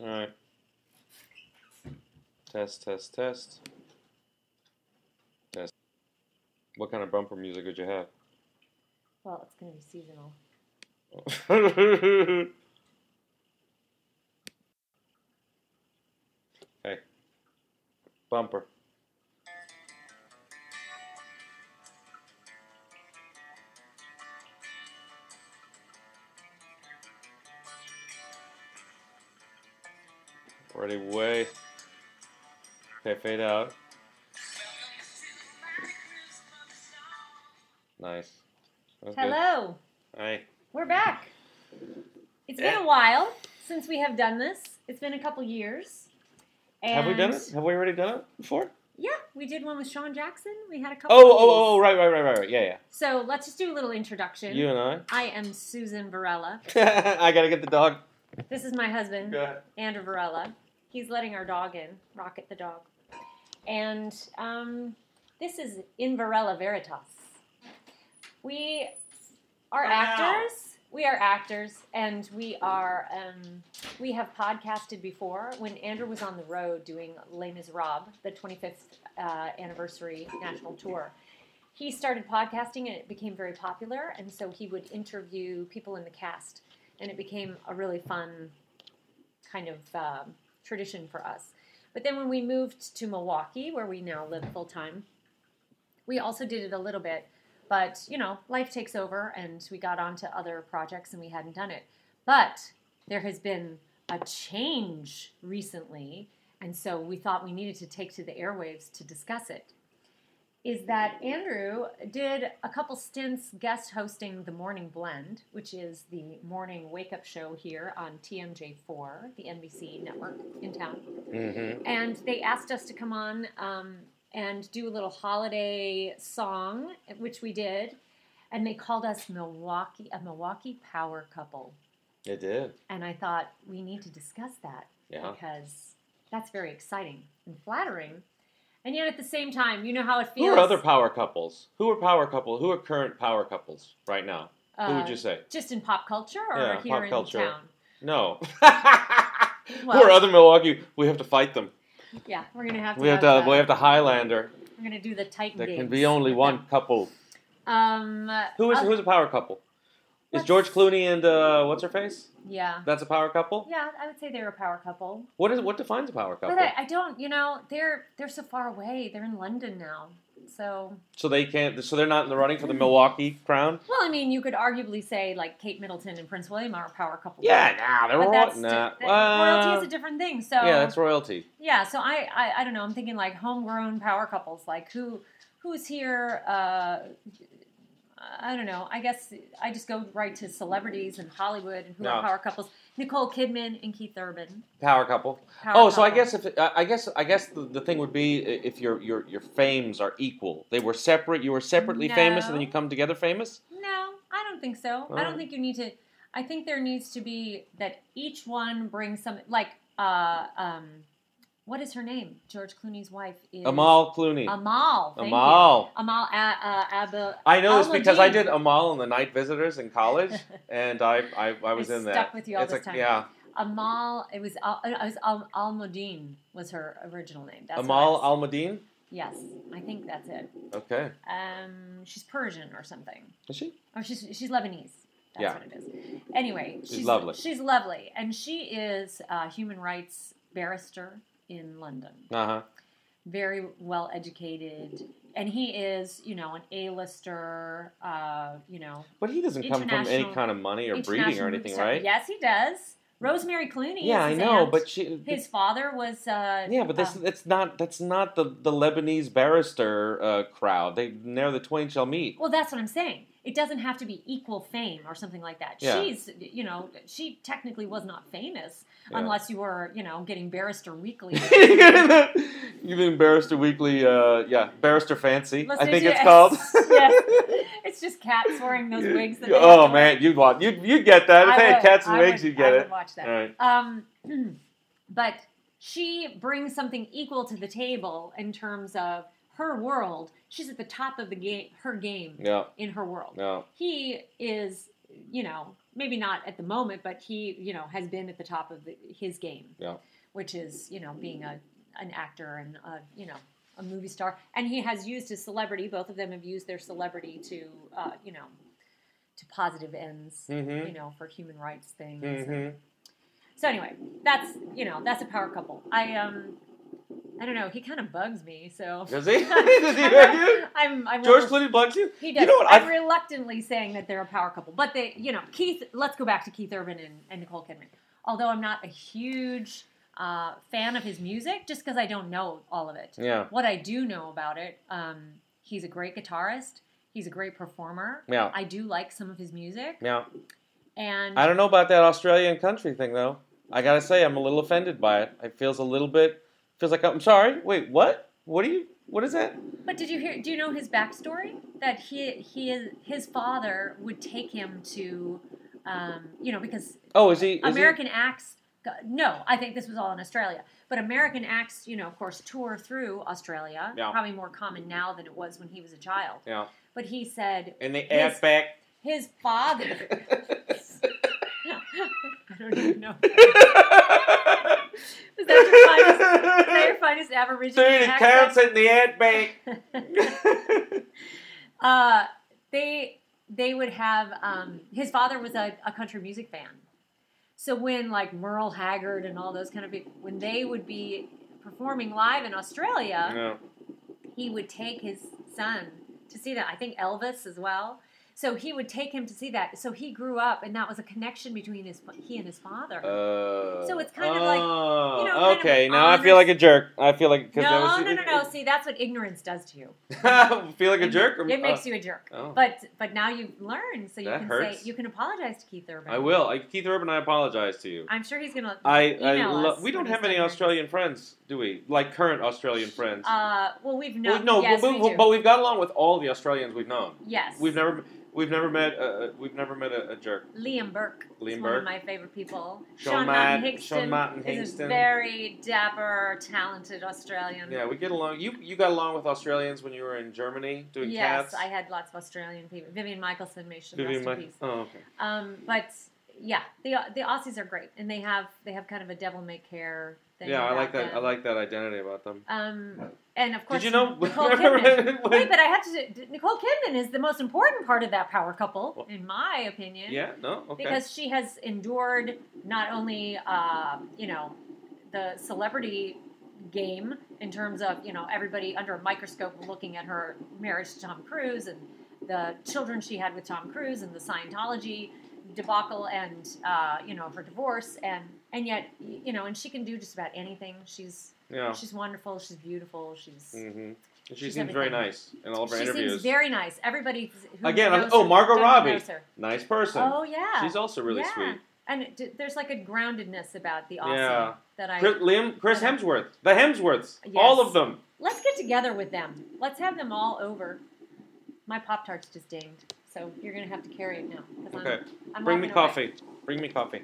All right. Test, test, test. Test. What kind of bumper music would you have? Well, it's going to be seasonal. hey. Bumper. Ready, way. Okay, fade out. Nice. That's good. Hello. Hi. We're back. It's been a eh. while since we have done this. It's been a couple years. Have we done it? Have we already done it before? Yeah, we did one with Sean Jackson. We had a couple. Oh, of oh, oh, right, right, right, right, right. Yeah, So let's just do a little introduction. You and I I am Susan Varela. I. I gotta get the dog. This is my husband, Andrew Varela. He's letting our dog in, Rocket the dog. And um, this is In Varela Veritas. We are Wow. actors. We are actors, and we are. Um, we have podcasted before when Andrew was on the road doing Les Miserables, the 25th uh, anniversary national tour. He started podcasting, and it became very popular. And so he would interview people in the cast, and it became a really fun kind of um, tradition for us. But then when we moved to Milwaukee, where we now live full time, we also did it a little bit. But, you know, life takes over and we got on to other projects and we hadn't done it. But there has been a change recently, and so we thought we needed to take to the airwaves to discuss it. Is that Andrew did a couple stints guest hosting the Morning Blend, which is the morning wake up show here on TMJ4, the NBC network in town Mm-hmm. and they asked us to come on um, and do a little holiday song, which we did, and they called us Milwaukee a Milwaukee power couple. It did. And I thought we need to discuss that Yeah. because that's very exciting and flattering. And yet at the same time, you know how it feels. Who are other power couples? Who are power couple? Who are current power couples right now? Who would uh, you say? Just in pop culture or Yeah, here in culture. town? No. Who are other Milwaukee? We have to fight them. Yeah, we're gonna have to. We have to. uh, We have to Highlander. We're gonna do the Titan There can be only one couple. Um, Who is uh, who's a power couple? Is George Clooney and uh, what's her face? Yeah, That's a power couple. yeah, I would say they're a power couple. What is what defines a power couple? But I, I don't, you know, they're they're so far away. They're in London now. So, so they can't. So they're not in the running for the Milwaukee crown. well, I mean, you could arguably say like Kate Middleton and Prince William are a power couple. Yeah, nah, they're but that's Nah, di- that- well, royalty is a different thing. So, yeah, that's royalty. yeah. So I, I, I don't know. I'm thinking like homegrown power couples. Like who, who's here? Uh, I don't know. I guess I just go right to celebrities and Hollywood and who No. are power couples. Nicole Kidman and Keith Urban. Power couple. Power oh, so I guess if I I guess I guess the, the thing would be if your your your fames are equal. They were separate. You were separately famous, and then you come together famous. No, I don't think so. I don't think you need to. I think there needs to be that each one brings some like uh um, what is her name? George Clooney's wife is Amal Clooney. Amal. Thank Amal. You. Amal. Uh, uh, I know this because I did Amal in the Night Visitors in college, and I I, I was I in that. stuck with you all it's this a, time. Yeah, Amal. It was Al, it was Al, Alamuddin was her original name. That's Amal was- Al Madin. Yes, I think that's it. Okay, Um, she's Persian or something. is she? Oh, she's she's Lebanese. That's Yeah. what it is. Anyway, She's lovely. She's lovely, and she is a human rights barrister in London. Uh huh. Very well educated, and he is, you know, an A-lister. Uh, you know, But he doesn't come from any kind of money or breeding or anything, star- right? Yes, he does. Rosemary Clooney. Yeah, is I know, aunt. but she. his father was. Uh, yeah, but this um, it's not that's not the the Lebanese barrister uh, crowd. They ne'er the twain shall meet. Well, that's what I'm saying. It doesn't have to be equal fame or something like that. Yeah. She's, you know, she technically was not famous Yeah. unless you were, you know, getting Barrister Weekly. You've been Barrister Weekly, uh, yeah, Barrister Fancy, I think it's called. yes. It's just cats wearing those wigs. That oh have to wear. man, you'd want you'd you'd get that if I they had cats and I wigs, would- you'd get I it. would watch that. Right. Um, but she brings something equal to the table in terms of her world. She's at the top of the game, her game Yeah, in her world. no. He is, you know, maybe not at the moment, but he, you know, has been at the top of the, his game. Yeah. Which is, you know, being a an actor and a, you know a movie star, and he has used his celebrity. Both of them have used their celebrity to, uh, you know, to positive ends. Mhm. You know, for human rights things. Mhm. So anyway, that's you know that's a power couple. I um, I don't know. He kind of bugs me. So Does he? Does he bug you? I'm, I'm George Clooney bugs you? He does. You know what? I'm I've- reluctantly saying that they're a power couple, but they, you know, Keith. Let's go back to Keith Urban and, and Nicole Kidman. Although I'm not a huge uh, fan of his music, just because I don't know all of it. Yeah. What I do know about it, um, he's a great guitarist. He's a great performer. Yeah. I do like some of his music, Yeah. and I don't know about that Australian country thing though. I gotta say, I'm a little offended by it. It feels a little bit. Feels like I'm sorry. Wait, what? What do you? What is that? But did you hear? Do you know his backstory? That he he is his father would take him to, um, you know, because Oh, is he? Is American acts. No, I think this was all in Australia. But American acts, you know, of course, tour through Australia. Yeah. Probably more common now than it was when he was a child. Yeah. But he said And the His- outback. his father. I don't even know. Is that your finest? Is that your finest Aborigine Thirty counts in the outback. uh, they they would have um, his father was a, a country music fan so when like merle haggard and all those kind of people when they would be performing live in australia he would take his son to see that i think elvis as well so he would take him to see that so he grew up and that was a connection between his he and his father Uh, So it's kind of like, oh, you know, okay, now I feel like a jerk. I feel like no was no no no see that's what ignorance does to you feel like a jerk. Or, it makes uh, you a jerk oh. but but now you learn, so you That can hurts. say you can apologize to keith urban I will. I, Keith Urban, I apologize to you. i'm sure he's gonna I, I lo- we don't have any Australian friends, do we? Like current Australian friends. uh well we've known Well, no, yes, we do. but we've got along with all the Australians we've known. yes We've never, we've never met, uh, uh, we've never met a, a jerk. Liam Burke Liam is one Burke. of my favorite people. Sean Martin Hingston Sean Martin is a very dapper, talented Australian. Yeah, we get along. You, you got along with Australians when you were in Germany doing yes, cats. I had lots of Australian people. Vivian Michelson, may she Vivian Mi- Oh, okay. Um, but yeah, the the Aussies are great, and they have they have kind of a devil may care. Yeah, I like that. I like that identity about them. Um, and of course, Did you know? Nicole Kidman. Wait, but I have to. Nicole Kidman is the most important part of that power couple, Well- in my opinion. yeah, no, okay. because she has endured not only uh, you know the celebrity game in terms of you know everybody under a microscope looking at her marriage to Tom Cruise and the children she had with Tom Cruise and the Scientology debacle and uh, you know her divorce and and yet you know and she can do just about anything she's yeah. she's wonderful she's beautiful she's mm-hmm. She She's seems very nice in all of her she interviews. seems very nice everybody Again, knows oh, her Margot Robbie. nice person. oh yeah She's also really yeah. sweet. And d- there's like a groundedness about the awesome Yeah. that I. Chris, Liam, Chris Hemsworth, the Hemsworths, Yes. all of them. Let's get together with them. Let's have them all over. My Pop Tart's just dinged, so you're gonna have to carry it now. Okay, I'm, I'm bring me walking away. coffee. Bring me coffee.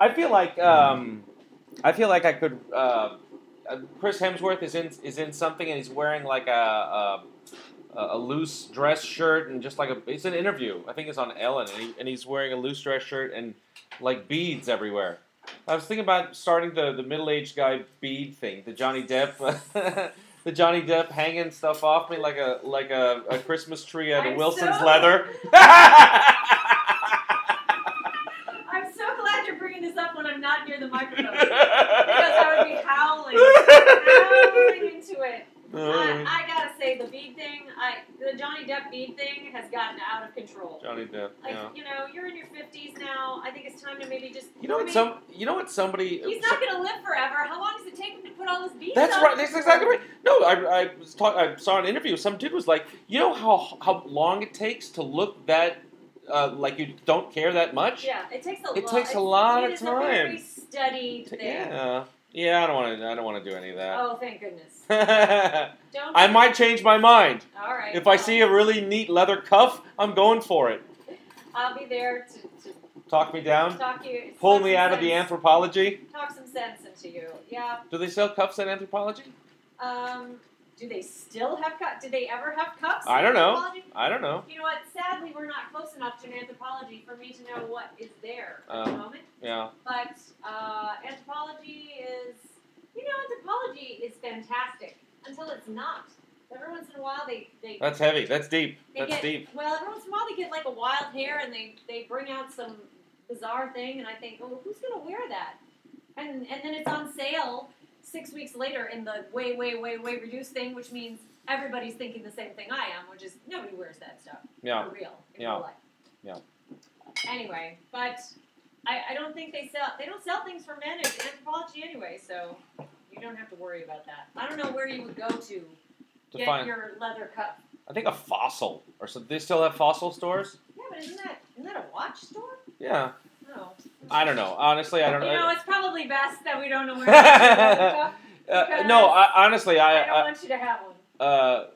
I feel like um, I feel like I could. Uh, uh, Chris Hemsworth is in is in something, and he's wearing like a. a a loose dress shirt and just like a it's an interview i think it's on ellen and, he, and he's wearing a loose dress shirt and like beads everywhere i was thinking about starting the, the middle-aged guy bead thing the johnny depp the johnny depp hanging stuff off me like a like a, a christmas tree out of wilson's so- leather I'm so glad you're bringing this up when I'm not near the microphone because I would be howling, howling into it. I, I gotta say, the bead thing, I the Johnny Depp bead thing has gotten out of control. johnny depp Like yeah you know, you're in your 50s now. I think it's time to maybe just. you know I what mean, some you know what somebody He's not going to live forever. How long does it take him to put all his beads That's right. That's exactly right. No, I, I was talk, I saw an interview. Some dude was like, you know how how long it takes to look that uh, like you don't care that much. Yeah, it takes a It lot. takes a lot of It is a very time. studied thing. Yeah, yeah. I don't want to. I don't want to do any of that. Oh, thank goodness. I Don't. might change my mind All right. if I see a really neat leather cuff. I'm going for it. I'll be there to, to Talk me down. talk you. Pull talk me out of the Anthropologie. Talk some sense into you. Yeah. Do they sell cuffs at Anthropologie? Um. Do they still have cups? Did they ever have cups? I don't know. I don't know. You know what? Sadly, we're not close enough to Anthropologie for me to know what is there at the Uh. moment. Yeah. But uh, Anthropologie is, you know, Anthropologie is fantastic until it's not. Every once in a while, they they, That's heavy. That's deep. That's get deep. well. Every once in a while, they get like a wild hair and they they bring out some bizarre thing, and I think, oh, who's gonna wear that? And and then it's on sale six weeks later in the way way way way reduced thing, which means everybody's thinking the same thing I am, which is nobody wears that stuff Yeah. for real in Yeah. real life. Yeah. Anyway, but I, I don't think they sell they don't sell things for men in Anthropologie anyway, so you don't have to worry about that. I don't know where you would go to To get find, your leather cup. I think a fossil or so. They still have fossil stores. Yeah, but isn't that isn't that a watch store? Yeah. I don't know. Honestly, I don't You know, You know. it's probably best that we don't know where to get your leather cup. Uh, no, I, honestly, I I, don't I, want you to have one. uh,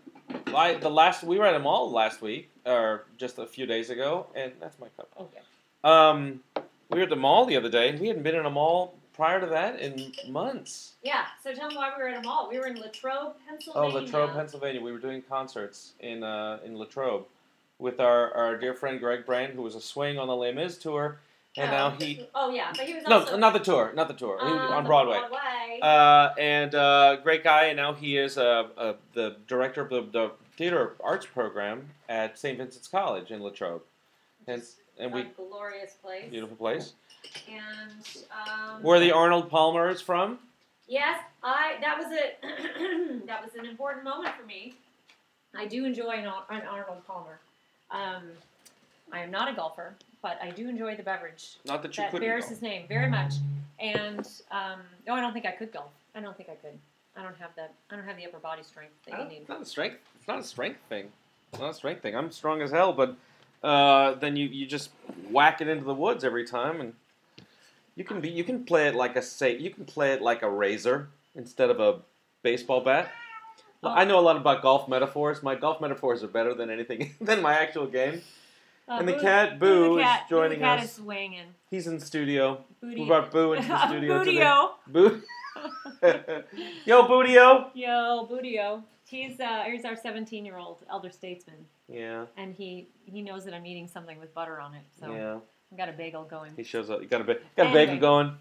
I, the last we were at a mall last week or just a few days ago, and that's my cup. Okay. Um, we were at the mall the other day. and We hadn't been in a mall prior to that in months. Yeah. So tell them why we were at a mall. We were in Latrobe, Pennsylvania. Oh, Latrobe, Pennsylvania. We were doing concerts in uh, in Latrobe with our, our dear friend Greg Brand, who was a swing on the Les Mis tour, and Oh. now he Oh yeah, but he was no, also not the tour, not the tour. Uh, on Broadway. Broadway. Uh, and uh, great guy, and now he is uh, uh, the director of the, the theater arts program at St. Vincent's College in Latrobe, and and we glorious place. beautiful place And um, where the Arnold Palmer is from. yes, I that was a that was an important moment for me. I do enjoy an, an Arnold Palmer. Um, I am not a golfer, but I do enjoy the beverage Not that you that couldn't. bears go. his name very much. And um, no, I don't think I could golf. I don't think I could. I don't have the I don't have the upper body strength that you need. It's not a strength. It's not a strength thing. It's not a strength thing. I'm strong as hell, but uh, then you, you just whack it into the woods every time, and you can be you can play it like a say you can play it like a razor instead of a baseball bat. Oh. I know a lot about golf metaphors. My golf metaphors are better than anything than my actual game. Uh, and the Boo- cat Boo Boo the is cat, Boo joining the cat us. is swinging. He's in studio. Booty. We brought Boo into the studio today. Bootio. Boo. Yo, Bootio. Yo, Bootio. He's uh, he's our 17 year old elder statesman, Yeah. and he he knows that I'm eating something with butter on it. So Yeah. I've got a bagel going. He shows up. You got a ba- got a Anyway. bagel going.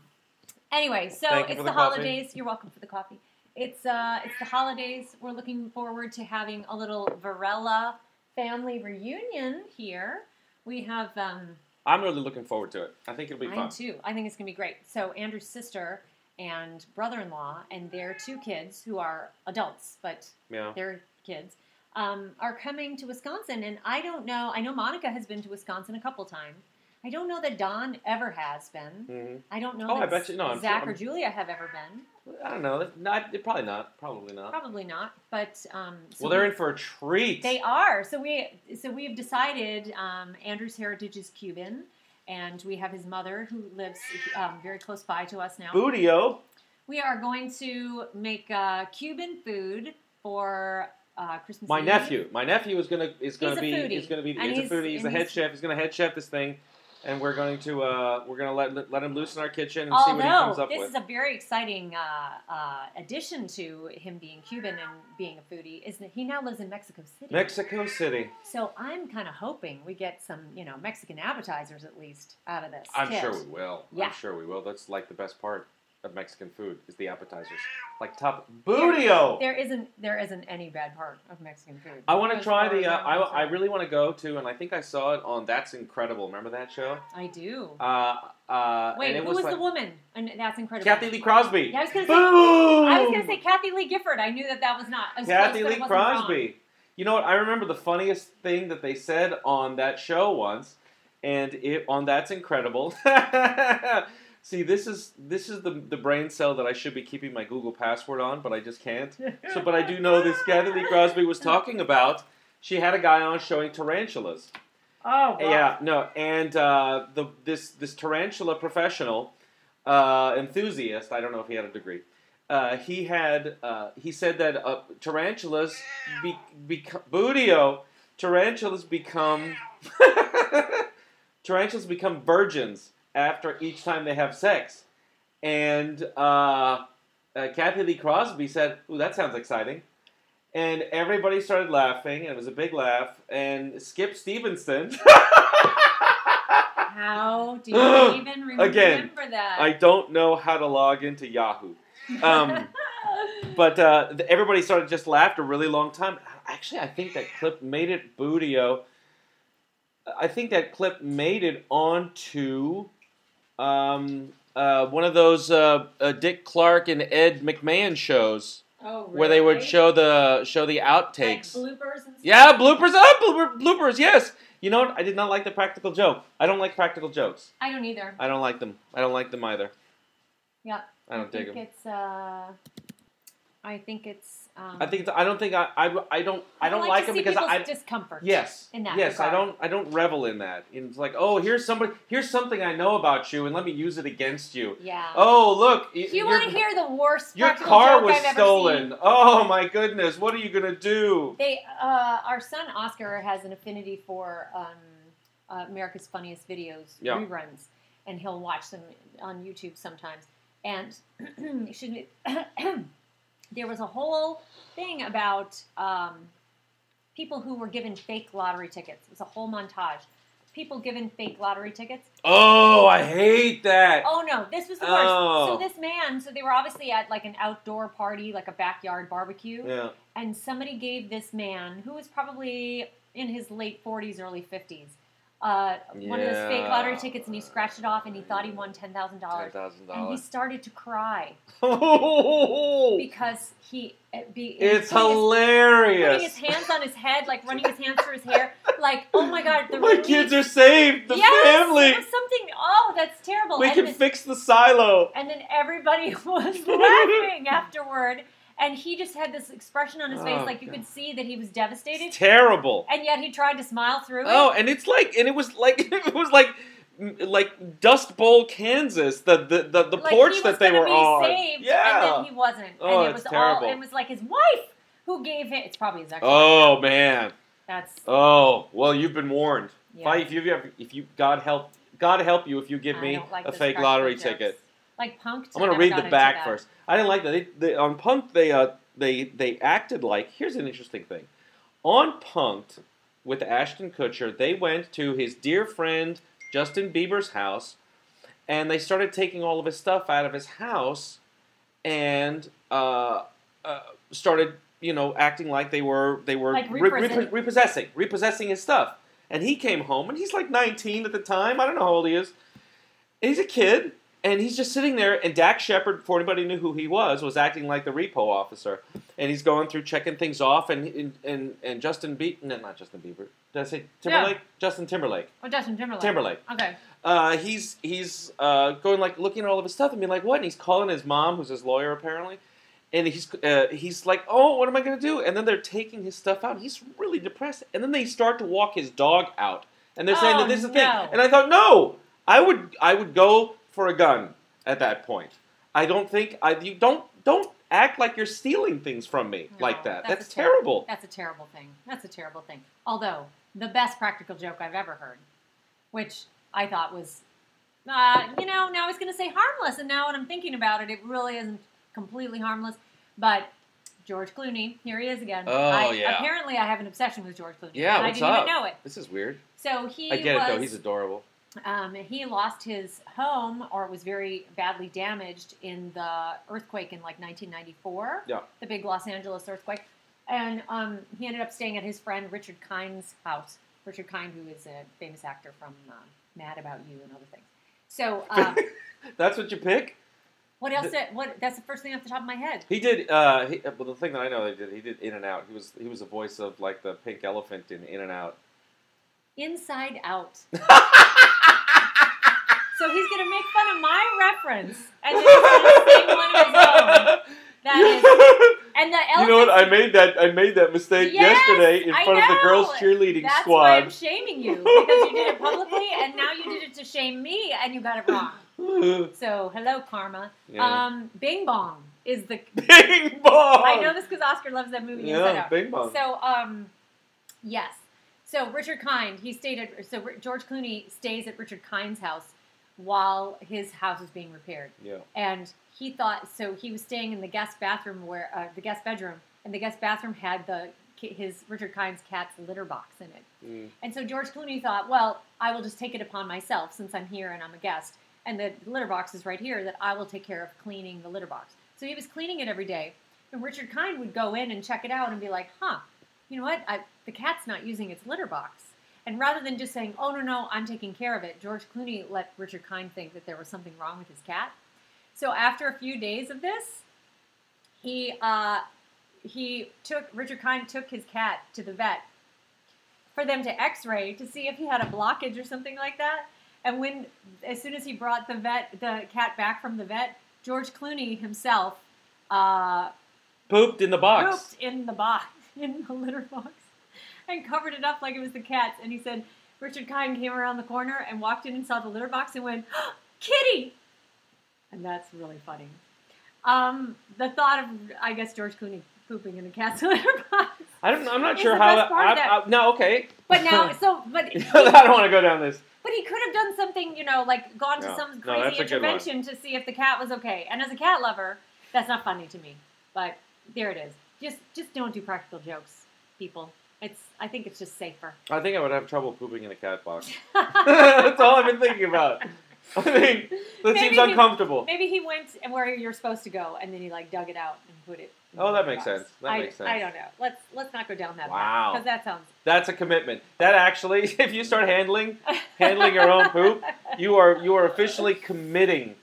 Anyway, so Thank it's the, the coffee. holidays. You're welcome for the coffee. It's uh it's the holidays. We're looking forward to having a little Varela family reunion here. We have um I'm really looking forward to it. I think it'll be I fun. too. I think it's gonna be great. So Andrew's sister and brother-in-law and their two kids who are adults, but Yeah. they're kids, um, are coming to Wisconsin. And I don't know. I know Monica has been to Wisconsin a couple times. I don't know that Don ever has been. hmm I don't know Oh, I that bet you- no, Zach sure- or Julia have ever been. I don't know. Not probably not. Probably not. Probably not. But um, so well, they're we- in for a treat. They are. So we so we've decided. Um, Andrew's heritage is Cuban, and we have his mother who lives um, very close by to us now. Bootio. We are going to make uh, Cuban food for uh, Christmas. My Eve. nephew. My nephew is gonna is gonna He's be is gonna be And he's a foodie. He's a head he's- chef. He's gonna head chef this thing, and we're going to uh, we're gonna let let him loose in our kitchen and see what he comes Although up this with. This is a very exciting uh, uh, addition to him being Cuban and being a foodie, is that he now lives in Mexico City. Mexico City. So I'm kind of hoping we get some, you know, Mexican appetizers at least out of this. I'm kit. sure we will. Yeah. I'm sure we will. That's like the best part of Mexican food is the appetizers. Like top Bootio. There isn't there isn't any bad part of Mexican food. I want to try the. Uh, I, I really want to go to, and I think I saw it on That's Incredible. Remember that show? I do. Uh, uh, Wait, and it who was, was like, the woman? And that's incredible. Cathy Lee Crosby. Yeah, I was gonna say. I was gonna say Kathie Lee Gifford. I knew that that was not. I was Kathy Lee wasn't wrong. Crosby. You know what? I remember the funniest thing that they said on that show once, and it on That's Incredible. See, this is this is the the brain cell that I should be keeping my Google password on, but I just can't. So, but I do know this Cathy Lee Crosby was talking about. She had a guy on showing tarantulas. Oh, wow. Yeah, no, and uh, the this this tarantula professional uh, enthusiast. I don't know if he had a degree. Uh, he had uh, he said that uh, tarantulas be, become Boodio tarantulas become tarantulas become virgins after each time they have sex, and uh, uh, Cathy Lee Crosby said, "Ooh, that sounds exciting." and everybody started laughing, and it was a big laugh. And Skip Stephenson, How do you even remember Again, that? I don't know how to log into Yahoo. Um, but uh, everybody started just laughed a really long time. Actually, I think that clip made it Boodio. I think that clip made it onto um, uh, one of those uh, uh, Dick Clark and Ed McMahon shows oh, where they would show the show the Like outtakes. bloopers and stuff? yeah, bloopers up, blooper, bloopers. Yes. You know what? I did not like the practical joke. I don't like practical jokes. I don't either. I don't like them. I don't like them either. Yeah. I don't dig think them. it's. Uh, I think it's. Um, I think it's, I don't think I I, I don't I don't like, them see because I discomfort. yes in that yes I don't I don't revel in that. It's like oh here's somebody here's something I know about you and let me use it against you. Yeah. Oh look, Do you want to hear the worst Your car joke was I've stolen. Oh my goodness, what are you gonna do? They, uh, our son Oscar has an affinity for um, uh, America's Funniest Videos Yeah. reruns, and he'll watch them on YouTube sometimes. And me, there was a whole thing about um, people who were given fake lottery tickets. It was a whole montage. People given fake lottery tickets. Oh, I hate that. Oh no, this was the worst. Oh. So this man, so they were obviously at like an outdoor party, like a backyard barbecue Yeah. and somebody gave this man, who was probably in his late 40s, early 50s, uh, one of those fake lottery tickets, and he scratched it off, and he thought he won $10,000. Ten thousand And he started to cry Oh, because he. uh, Be, it's putting his- hilarious. Putting his hands on his head, like running his hands through his hair, like, oh my god, the My relief. kids are saved. The yes, family. Something, oh, that's terrible. We and, can then, fix the silo. and then everybody was laughing afterward, and he just had this expression on his face, Oh, like you God. could see that he was devastated. It's terrible. and yet he tried to smile through it. Oh, and it's like, and it was like, it was like, like Dust Bowl, Kansas. The the the, the like porch that they were on. saved, yeah. and then he wasn't. Oh, and it was terrible. all. It was like his wife who gave him. It's probably his ex. oh man. That's Oh well, you've been warned. yeah. If you if you God help God help you if you give I me like a fake lottery ticket. Like punked. I'm gonna read the back first. I didn't like that. They, they, on Punked, they uh, they they acted like. Here's an interesting thing. On Punked with Ashton Kutcher, they went to his dear friend Justin Bieber's house, and they started taking all of his stuff out of his house, and uh, uh, started you know acting like they were they were Like re- repossessing repossessing his stuff. And he came home, and he's like 19 at the time. I don't know how old he is. And he's a kid, and he's just sitting there. And Dax Shepard, before anybody knew who he was, was acting like the repo officer. And he's going through checking things off. And and and, Justin Bieber, no, not Justin Bieber. Did I say Timberlake? Yeah. Justin Timberlake. Oh, Justin Timberlake. Timberlake. Okay. Uh, he's he's uh, going like looking at all of his stuff and being like, "What?" And he's calling his mom, who's his lawyer apparently, and he's uh, he's like, "Oh, what am I going to do?" And then they're taking his stuff out. He's really depressed, and then they start to walk his dog out, and they're saying Oh, that this is the thing. And I thought, no, I would I would go for a gun at that point. I don't think I you don't don't act like you're stealing things from me No, like that. that's That's, a ter- terrible. That's a terrible thing. That's a terrible thing. Although the best practical joke I've ever heard, which I thought was, uh, you know, now I was going to say harmless, and now when I'm thinking about it, it really isn't completely harmless. But George Clooney, here he is again. Oh, I, yeah. Apparently, I have an obsession with George Clooney. Yeah, and what's I didn't up? even know it. This is weird. So he I get was, it though. He's adorable. Um, he lost his home, or it was very badly damaged in the earthquake in like 1994. Yeah. The big Los Angeles earthquake, and um, he ended up staying at his friend Richard Kind's house. Richard Kind, who is a famous actor from uh, Mad About You and other things. So, um, That's what you pick. what else? Did, what? That's the first thing off the top of my head. He did. Uh, he, well, the thing that I know they did, he did In and Out. He was he was the voice of like the pink elephant in In and Out. Inside Out. So he's going to make fun of my reference, and then he's going to sing one of his own. That is, and the you know what? I made that. I made that mistake Yes, yesterday in I front of the girls cheerleading That's why I'm squad. shaming you because you did it publicly, and now you did it to shame me, and you got it wrong. So hello, karma. yeah. Um, Bing Bong is the. Bing bong. I know this because Oscar loves that movie Yeah, Bing bong. So, um, yes. So Richard Kind, he stayed at. So George Clooney stays at Richard Kind's house while his house was being repaired, yeah. and he thought so. He was staying in the guest bathroom where uh, the guest bedroom and the guest bathroom had the his Richard Kind's cat's litter box in it. Mm. And so George Clooney thought, well, I will just take it upon myself since I'm here and I'm a guest, and the litter box is right here that I will take care of cleaning the litter box. So he was cleaning it every day, and Richard Kind would go in and check it out and be like, huh, you know what? I, the cat's not using its litter box. And rather than just saying, oh, no, no, I'm taking care of it, George Clooney let Richard Kind think that there was something wrong with his cat. So after a few days of this, he uh, he took Richard Kind took his cat to the vet for them to X-ray to see if he had a blockage or something like that. And when, as soon as he brought the vet the cat back from the vet, George Clooney himself uh, Pooped in the box. pooped in the box in the litter box and covered it up like it was the cat's. And he said Richard Kind came around the corner and walked in and saw the litter box and went, "Kitty," and that's really funny. Um, the thought of I guess George Clooney pooping in a cat's litter box. I don't, I'm not sure how that. I. I, no, okay. But now, so but I don't want to go down this. But he could have done something, you know, like gone to No. some crazy one. intervention to see if the cat was okay. And as a cat lover, that's not funny to me. But there it is. Just just don't do practical jokes, people. It's I think it's just safer. I think I would have trouble pooping in a cat box. That's all I've been thinking about. I think that Maybe seems he- uncomfortable. Maybe he went and where you're supposed to go, and then he like dug it out and put it. in Oh, that makes box. sense. That I, makes sense. I don't know. Let's let's not go down that Wow. because that sounds. That's a commitment. That actually, if you start handling handling your own poop, you are you are officially committing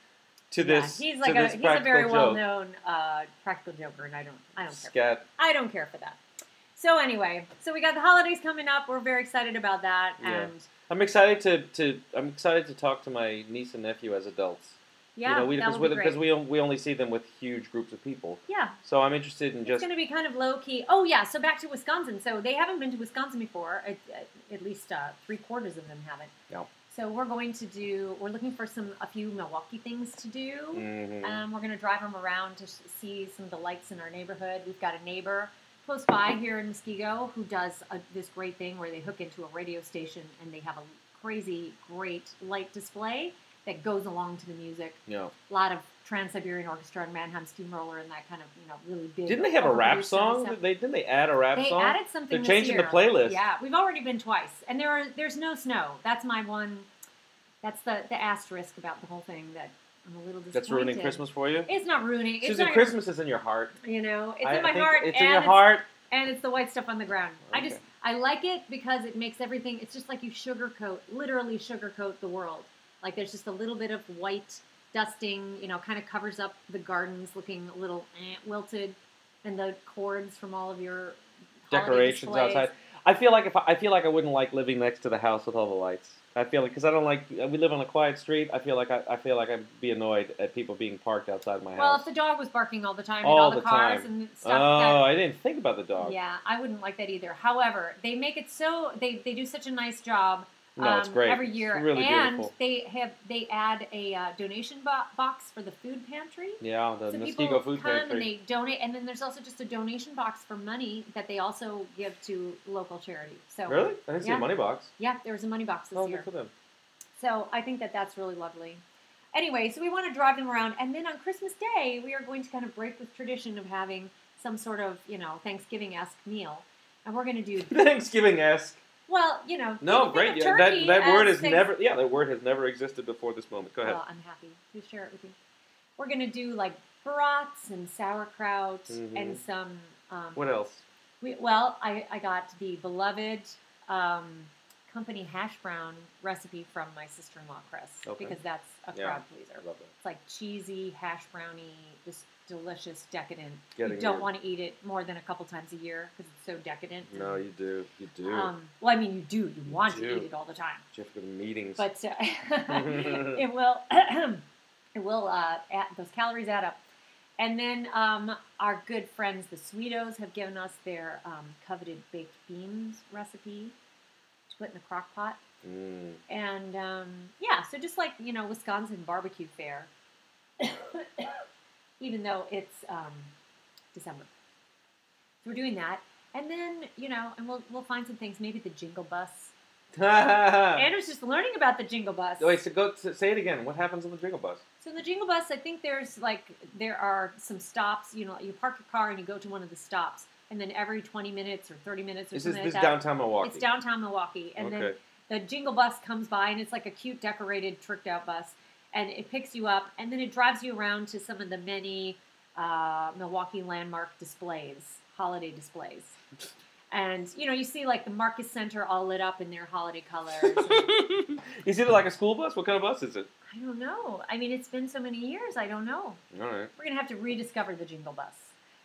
to Yeah, this. he's to like a he's a very well known uh, practical joker, and I don't I don't care. Scat. I don't care for that. So anyway, so we got the holidays coming up. We're very excited about that, Yeah. and I'm excited to, to I'm excited to talk to my niece and nephew as adults. yeah, you know, because will we, be because we we only see them with huge groups of people. yeah, So I'm interested in it's just It's going to be kind of low key. Oh yeah, so back to Wisconsin. So they haven't been to Wisconsin before. At, at- at least uh, three quarters of them haven't. Yeah. So we're going to do. We're looking for some a few Milwaukee things to do. Mm-hmm. Um, we're going to drive them around to see some of the lights in our neighborhood. We've got a neighbor close by here in Muskego who does a, this great thing where they hook into a radio station and they have a crazy, great light display that goes along to the music. know. A lot of Trans Siberian Orchestra and Mannheim Steamroller and that kind of you know really big. Didn't they have a rap song? stuff. They didn't they add a rap They song? They added something. They're changing the playlist. Yeah, we've already been twice, and there are there's no snow. That's my one. That's the the asterisk about the whole thing that I'm a little disappointed. That's ruining Christmas for you. It's not ruining. It's Susan, not Christmas is in your heart. You know, it's I- in my heart. It's and in your heart. and it's the white stuff on the ground. I just I like it because it makes everything. It's just like you sugarcoat, literally sugarcoat the world. Like there's just a little bit of white dusting. You know, kind of covers up the gardens, looking a little eh, wilted, and the cords from all of your Decorations displays. outside. I feel like if I, I feel like I wouldn't like living next to the house with all the lights. I feel like because I don't like uh, we live on a quiet street. I feel like I, I feel like I'd be annoyed at people being parked outside my house. Well, if the dog was barking all the time and All all the, the cars time. and stuff. oh, that, I didn't think about the dog. Yeah, I wouldn't like that either. However, they make it so they, they do such a nice job No, it's um, great. every year, It's really and beautiful. they have they add a uh, donation bo- box for the food pantry. Yeah, the so Muskego people Food come Pantry. and they donate, and then there's also just a donation box for money that they also give to local charity. So Really? I didn't see a money box. yeah, there was a money box this Oh, year. good for them. So I think that that's really lovely. Anyway, so we want to drive them around, and then on Christmas Day, we are going to kind of break with tradition of having some sort of you know Thanksgiving-esque meal, and we're going to do Thanksgiving esque. Well, you know. No, great. Yeah, that that word as has never. Yeah, that word has never existed before this moment. Go ahead. Well, I'm happy to share it with you. We're going to do like brats and sauerkraut Mhm. and some. Um, what else? we, well, I, I got the beloved um, company hash brown recipe from my sister-in-law Chris Okay. because that's a Yeah. crowd I pleaser. It's like cheesy hash brownie, just delicious, decadent. Getting you don't want to eat it more than a couple times a year because it's so decadent. No, you do. You do. Um, well, I mean, you do. You want You to do. eat it all the time, you have to go to meetings. but uh, it will. it will. Uh, add, those calories add up. And then um, our good friends, the Sweetos, have given us their um, coveted baked beans recipe to put in the crock pot. Mm. And um, yeah, so just like you know, Wisconsin barbecue fair, even though it's um, December. So we're doing that, and then you know, and we'll we'll find some things. Maybe the Jingle Bus Andrew's just learning about the Jingle Bus. Wait, so go to, say it again. What happens on the Jingle Bus? So the Jingle Bus, I think there's like there are some stops. You know, you park your car and you go to one of the stops, and then every 20 minutes or 30 minutes or This is something this is like that, downtown Milwaukee. it's downtown Milwaukee, and okay. then the Jingle Bus comes by, and it's like a cute, decorated, tricked out bus, and it picks you up, and then it drives you around to some of the many uh, Milwaukee landmark displays, holiday displays. And you know, you see like the Marcus Center all lit up in their holiday colors. and- is it like a school bus? What kind of bus is it? I don't know. I mean, it's been so many years. I don't know. All right. We're gonna have to rediscover the Jingle Bus.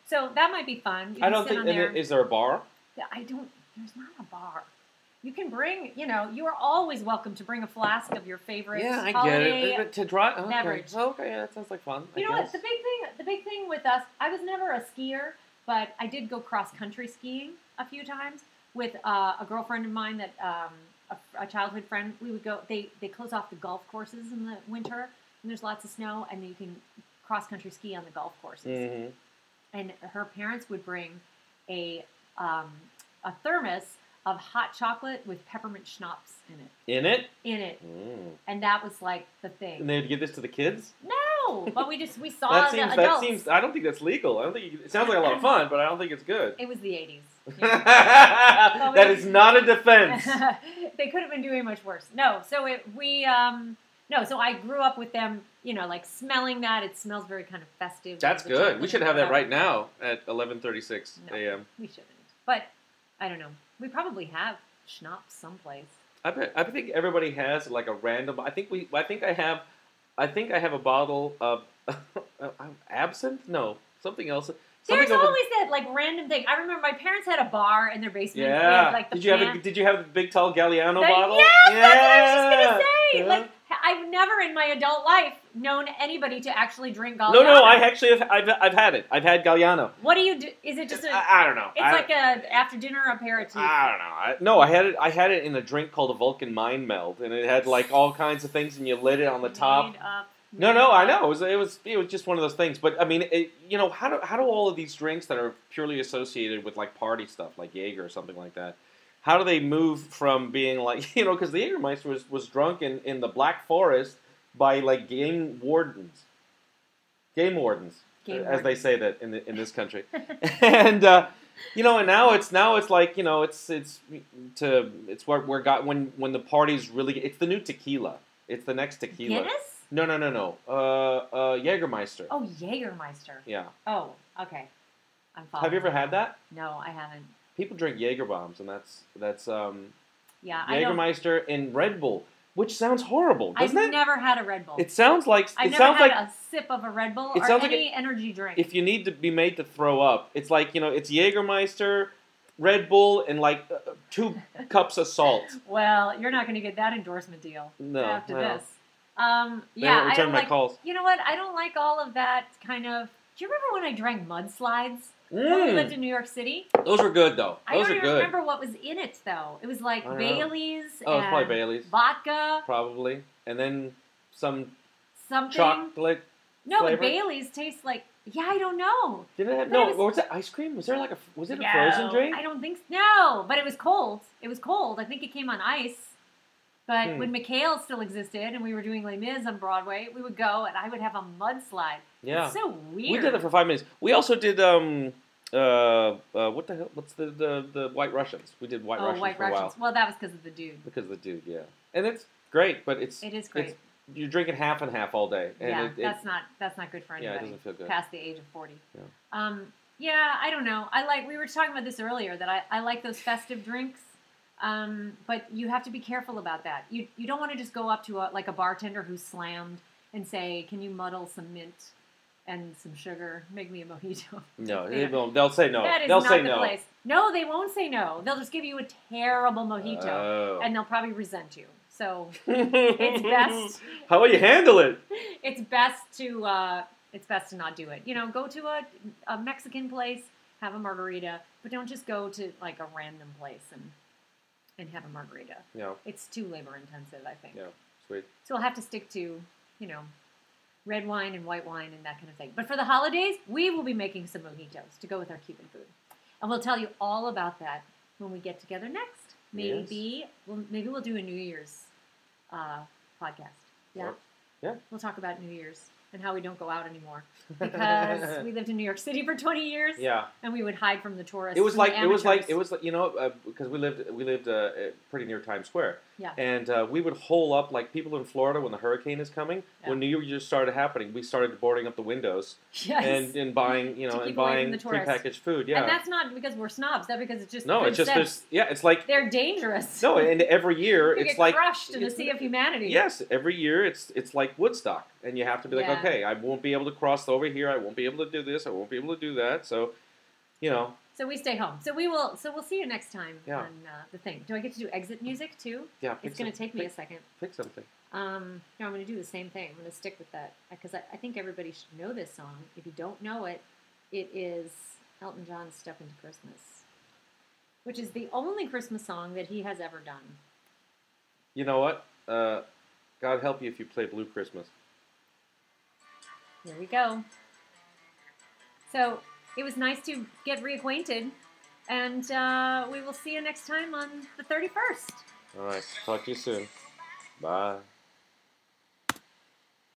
So that might be fun. You I don't think. on and there. there a bar? Yeah, I don't. There's not a bar. You can bring. You know, you are always welcome to bring a flask of your favorite Yeah, I get it. But to drive. Okay. beverage. Okay, yeah, that sounds like fun. You I know what? The big thing. The big thing with us. I was never a skier, but I did go cross country skiing a few times with uh, a girlfriend of mine that um, a, a childhood friend. We would go. They they close off the golf courses in the winter, and there's lots of snow, and you can cross country ski on the golf courses. Mhm. and her parents would bring a um, a thermos of hot chocolate with peppermint schnapps in it. In it. In it, Mm. and that was like the thing. And they'd give this to the kids. No, but we just we saw that the seems. That seems. I don't think that's legal. I don't think. You, it sounds like a lot of fun, but I don't think it's good. It was the eighties. that is not a defense. they could have been doing much worse. No, so it, we um no, so I grew up with them. You know, like smelling that. It smells very kind of festive. That's good. We should have that right now at 11:36 No. a.m. We shouldn't, but I don't know. We probably have schnapps someplace. I bet. I think everybody has like a random. I think we. I think I have. I think I have a bottle of absinthe. No, something else. Something There's over- always that like random thing. I remember my parents had a bar in their basement. Yeah. had, like, the did you have? A, did you have the big tall Galliano The- bottle? Yes, that's what I was just gonna say. Yeah. Like I've never in my adult life known anybody to actually drink Galliano. No, no. I actually have. I've, I've had it. I've had Galliano. What do you do? Is it just a? I, I don't know. it's I, like a after dinner aperitif. I don't know. I, no, I had it. I had it in a drink called a Vulcan Mind Meld, and it had like all kinds of things, and you lit it on the top. Up, No, no, I know. It was, it was it was just one of those things. But I mean, it, you know, how do how do all of these drinks that are purely associated with like party stuff, like Jaeger or something like that, how do they move from being like you know, because the Jägermeister was was drunk in in the Black Forest by like game wardens, game wardens, Game as they say that in the, in this country, and. uh you know, and now it's now it's like you know it's it's to it's where we're got when when the parties really it's the new tequila. It's the next tequila. Guinness? No, no, no, no. Uh, uh, Jägermeister. Oh, Jägermeister. Yeah. Oh, okay. I'm following. Have you ever had that? No, I haven't. People drink Jaeger bombs, and that's that's um, Yeah. Jägermeister and Red Bull, which sounds horrible, I've doesn't it? never had a Red Bull. It sounds like I've it never sounds had like a sip of a Red Bull It or sounds like any energy drink. if you need to be made to throw up, it's like you know, it's Jägermeister, Red Bull, and like uh, two cups of salt. well, you're not going to get that endorsement deal No, after no. this. Um, yeah, I return don't my like. calls. You know what? I don't like all of that kind of. Do you remember when I drank mudslides when we lived Mm, in New York City? those were good though. I don't even good. remember what was in it though. It was like. Bailey's Oh, it's probably Bailey's, vodka, probably, and then some something. chocolate. no, flavor? but Bailey's tastes like. Yeah, I don't know. Did it have But it no? was- or was it ice cream? Was there like a was it a No, frozen drink? I don't think s- no, but it was cold. It was cold. I think it came on ice. But Hmm. when McHale still existed and we were doing Les Mis on Broadway, we would go and I would have a mudslide. Yeah, It's so weird. we did it for five minutes. We also did um uh, uh what the hell? What's the the, the White Russians? We did White oh, Russians White for a while Well, that was because of the dude. because of the dude. Yeah, and it's great, but it's It is great. It's, you're drinking half and half all day, and yeah, it, it, that's not that's not good for yeah, anybody it doesn't feel good. past the age of forty. Yeah. Um, yeah, I don't know. I like we were talking about this earlier that I, I like those festive drinks. Um, but you have to be careful about that. You you don't want to just go up to a, like a bartender who's slammed and say, "Can you muddle some mint and some sugar? Make me a mojito." No, they won't. They'll say no. That is They'll not say the no. place. No, they won't say no. They'll just give you a terrible mojito, Oh. and they'll probably resent you. So it's best How will you handle it? it's best to uh, it's best to not do it. You know, go to a, a Mexican place, have a margarita, but don't just go to like a random place and and have a margarita. Yeah, It's too labor intensive, I think. yeah, sweet. So we'll have to stick to you know red wine and white wine and that kind of thing. But for the holidays, we will be making some mojitos to go with our Cuban food, and we'll tell you all about that when we get together next. maybe we'll maybe we'll do a New Year's uh, podcast. Yeah. Yeah. We'll talk about New Year's and how we don't go out anymore because we lived in New York City for 20 years yeah, and we would hide from the tourists. it was like it was like it was like you know uh, because we lived we lived uh, uh, pretty near Times Square. Yeah. And uh, we would hole up like people in Florida when the hurricane is coming. Yeah. When New Year just started happening, we started boarding up the windows yes. and, and buying you know and keep away from buying prepackaged food. Yeah. And that's not because we're snobs. That's because it's just no, it's just there's yeah, it's like They're dangerous. no, and every year it's get like crushed in the sea of humanity. Yes, every year it's it's like Woodstock, and you have to be like, Yeah. okay, I won't be able to cross over here. I won't be able to do this. I won't be able to do that. So, you know, So we stay home. So we will. So we'll see you next time Yeah. on uh, the thing. Do I get to do exit music too? yeah. pick It's going to take me a second. pick something. Um, no, I'm going to do the same thing. I'm going to stick with that because I, I think everybody should know this song. If you don't know it, it is Elton John's "Step into Christmas," which is the only Christmas song that he has ever done. You know what? Uh, God help you if you play Blue Christmas. Here we go. So it was nice to get reacquainted, and uh, we will see you next time on the 31st. All right. Talk to you soon. Bye.